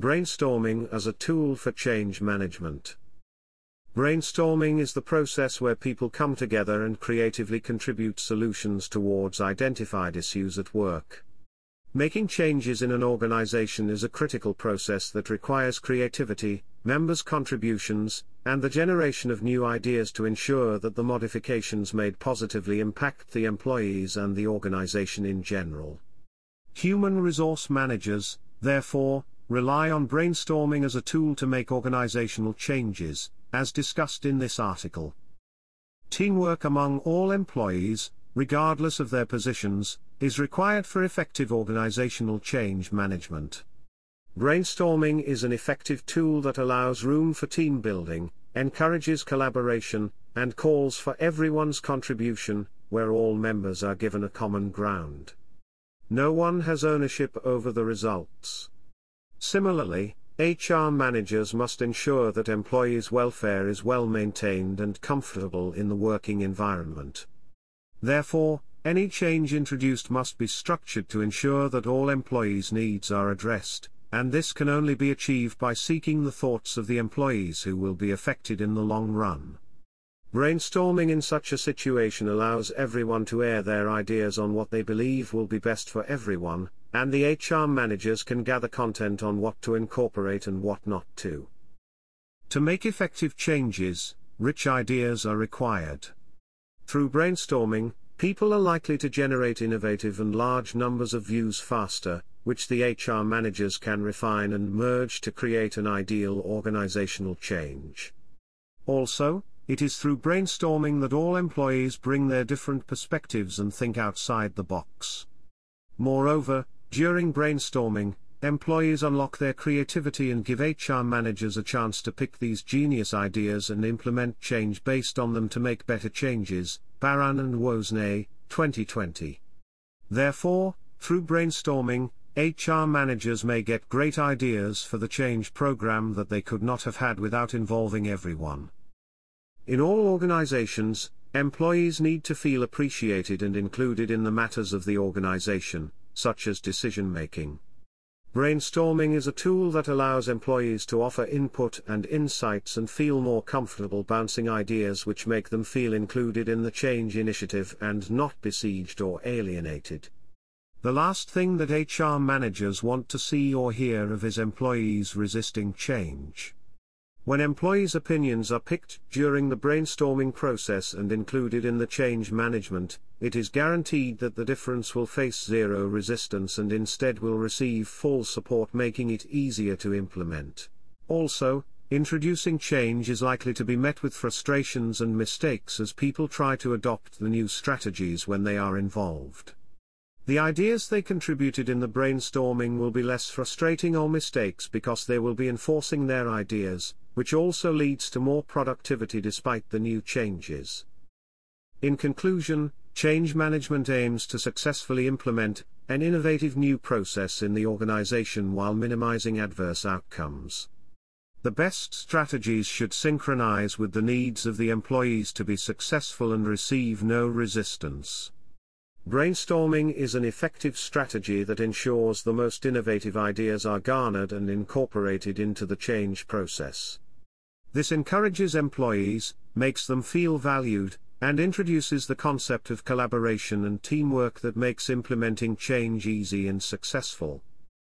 Brainstorming as a tool for change management. Brainstorming is the process where people come together and creatively contribute solutions towards identified issues at work. Making changes in an organization is a critical process that requires creativity, members' contributions, and the generation of new ideas to ensure that the modifications made positively impact the employees and the organization in general. Human resource managers, therefore, rely on brainstorming as a tool to make organizational changes, as discussed in this article. Teamwork among all employees, regardless of their positions, is required for effective organizational change management. Brainstorming is an effective tool that allows room for team building, encourages collaboration, and calls for everyone's contribution, where all members are given a common ground. No one has ownership over the results. Similarly, HR managers must ensure that employees' welfare is well maintained and comfortable in the working environment. Therefore, any change introduced must be structured to ensure that all employees' needs are addressed, and this can only be achieved by seeking the thoughts of the employees who will be affected in the long run. Brainstorming in such a situation allows everyone to air their ideas on what they believe will be best for everyone, and the HR managers can gather content on what to incorporate and what not to. To make effective changes, rich ideas are required. Through brainstorming, people are likely to generate innovative and large numbers of views faster, which the HR managers can refine and merge to create an ideal organizational change. Also, it is through brainstorming that all employees bring their different perspectives and think outside the box. Moreover, during brainstorming, employees unlock their creativity and give HR managers a chance to pick these genius ideas and implement change based on them to make better changes. Baran and Woznyj, 2020. Therefore, through brainstorming, HR managers may get great ideas for the change program that they could not have had without involving everyone. In all organizations, employees need to feel appreciated and included in the matters of the organization, such as decision making. Brainstorming is a tool that allows employees to offer input and insights and feel more comfortable bouncing ideas which make them feel included in the change initiative and not besieged or alienated. The last thing that HR managers want to see or hear of is employees resisting change. When employees' opinions are picked during the brainstorming process and included in the change management, it is guaranteed that the difference will face zero resistance and instead will receive full support, making it easier to implement. Also, introducing change is likely to be met with frustrations and mistakes as people try to adopt the new strategies when they are involved. The ideas they contributed in the brainstorming will be less frustrating or mistakes because they will be enforcing their ideas, which also leads to more productivity despite the new changes. In conclusion, change management aims to successfully implement an innovative new process in the organization while minimizing adverse outcomes. The best strategies should synchronize with the needs of the employees to be successful and receive no resistance. Brainstorming is an effective strategy that ensures the most innovative ideas are garnered and incorporated into the change process. This encourages employees, makes them feel valued, and introduces the concept of collaboration and teamwork that makes implementing change easy and successful.